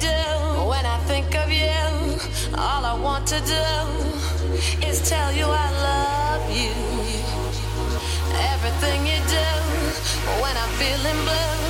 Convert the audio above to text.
do when I think of you. All I want to do is tell you I love you. Everything you do when I'm feeling blue.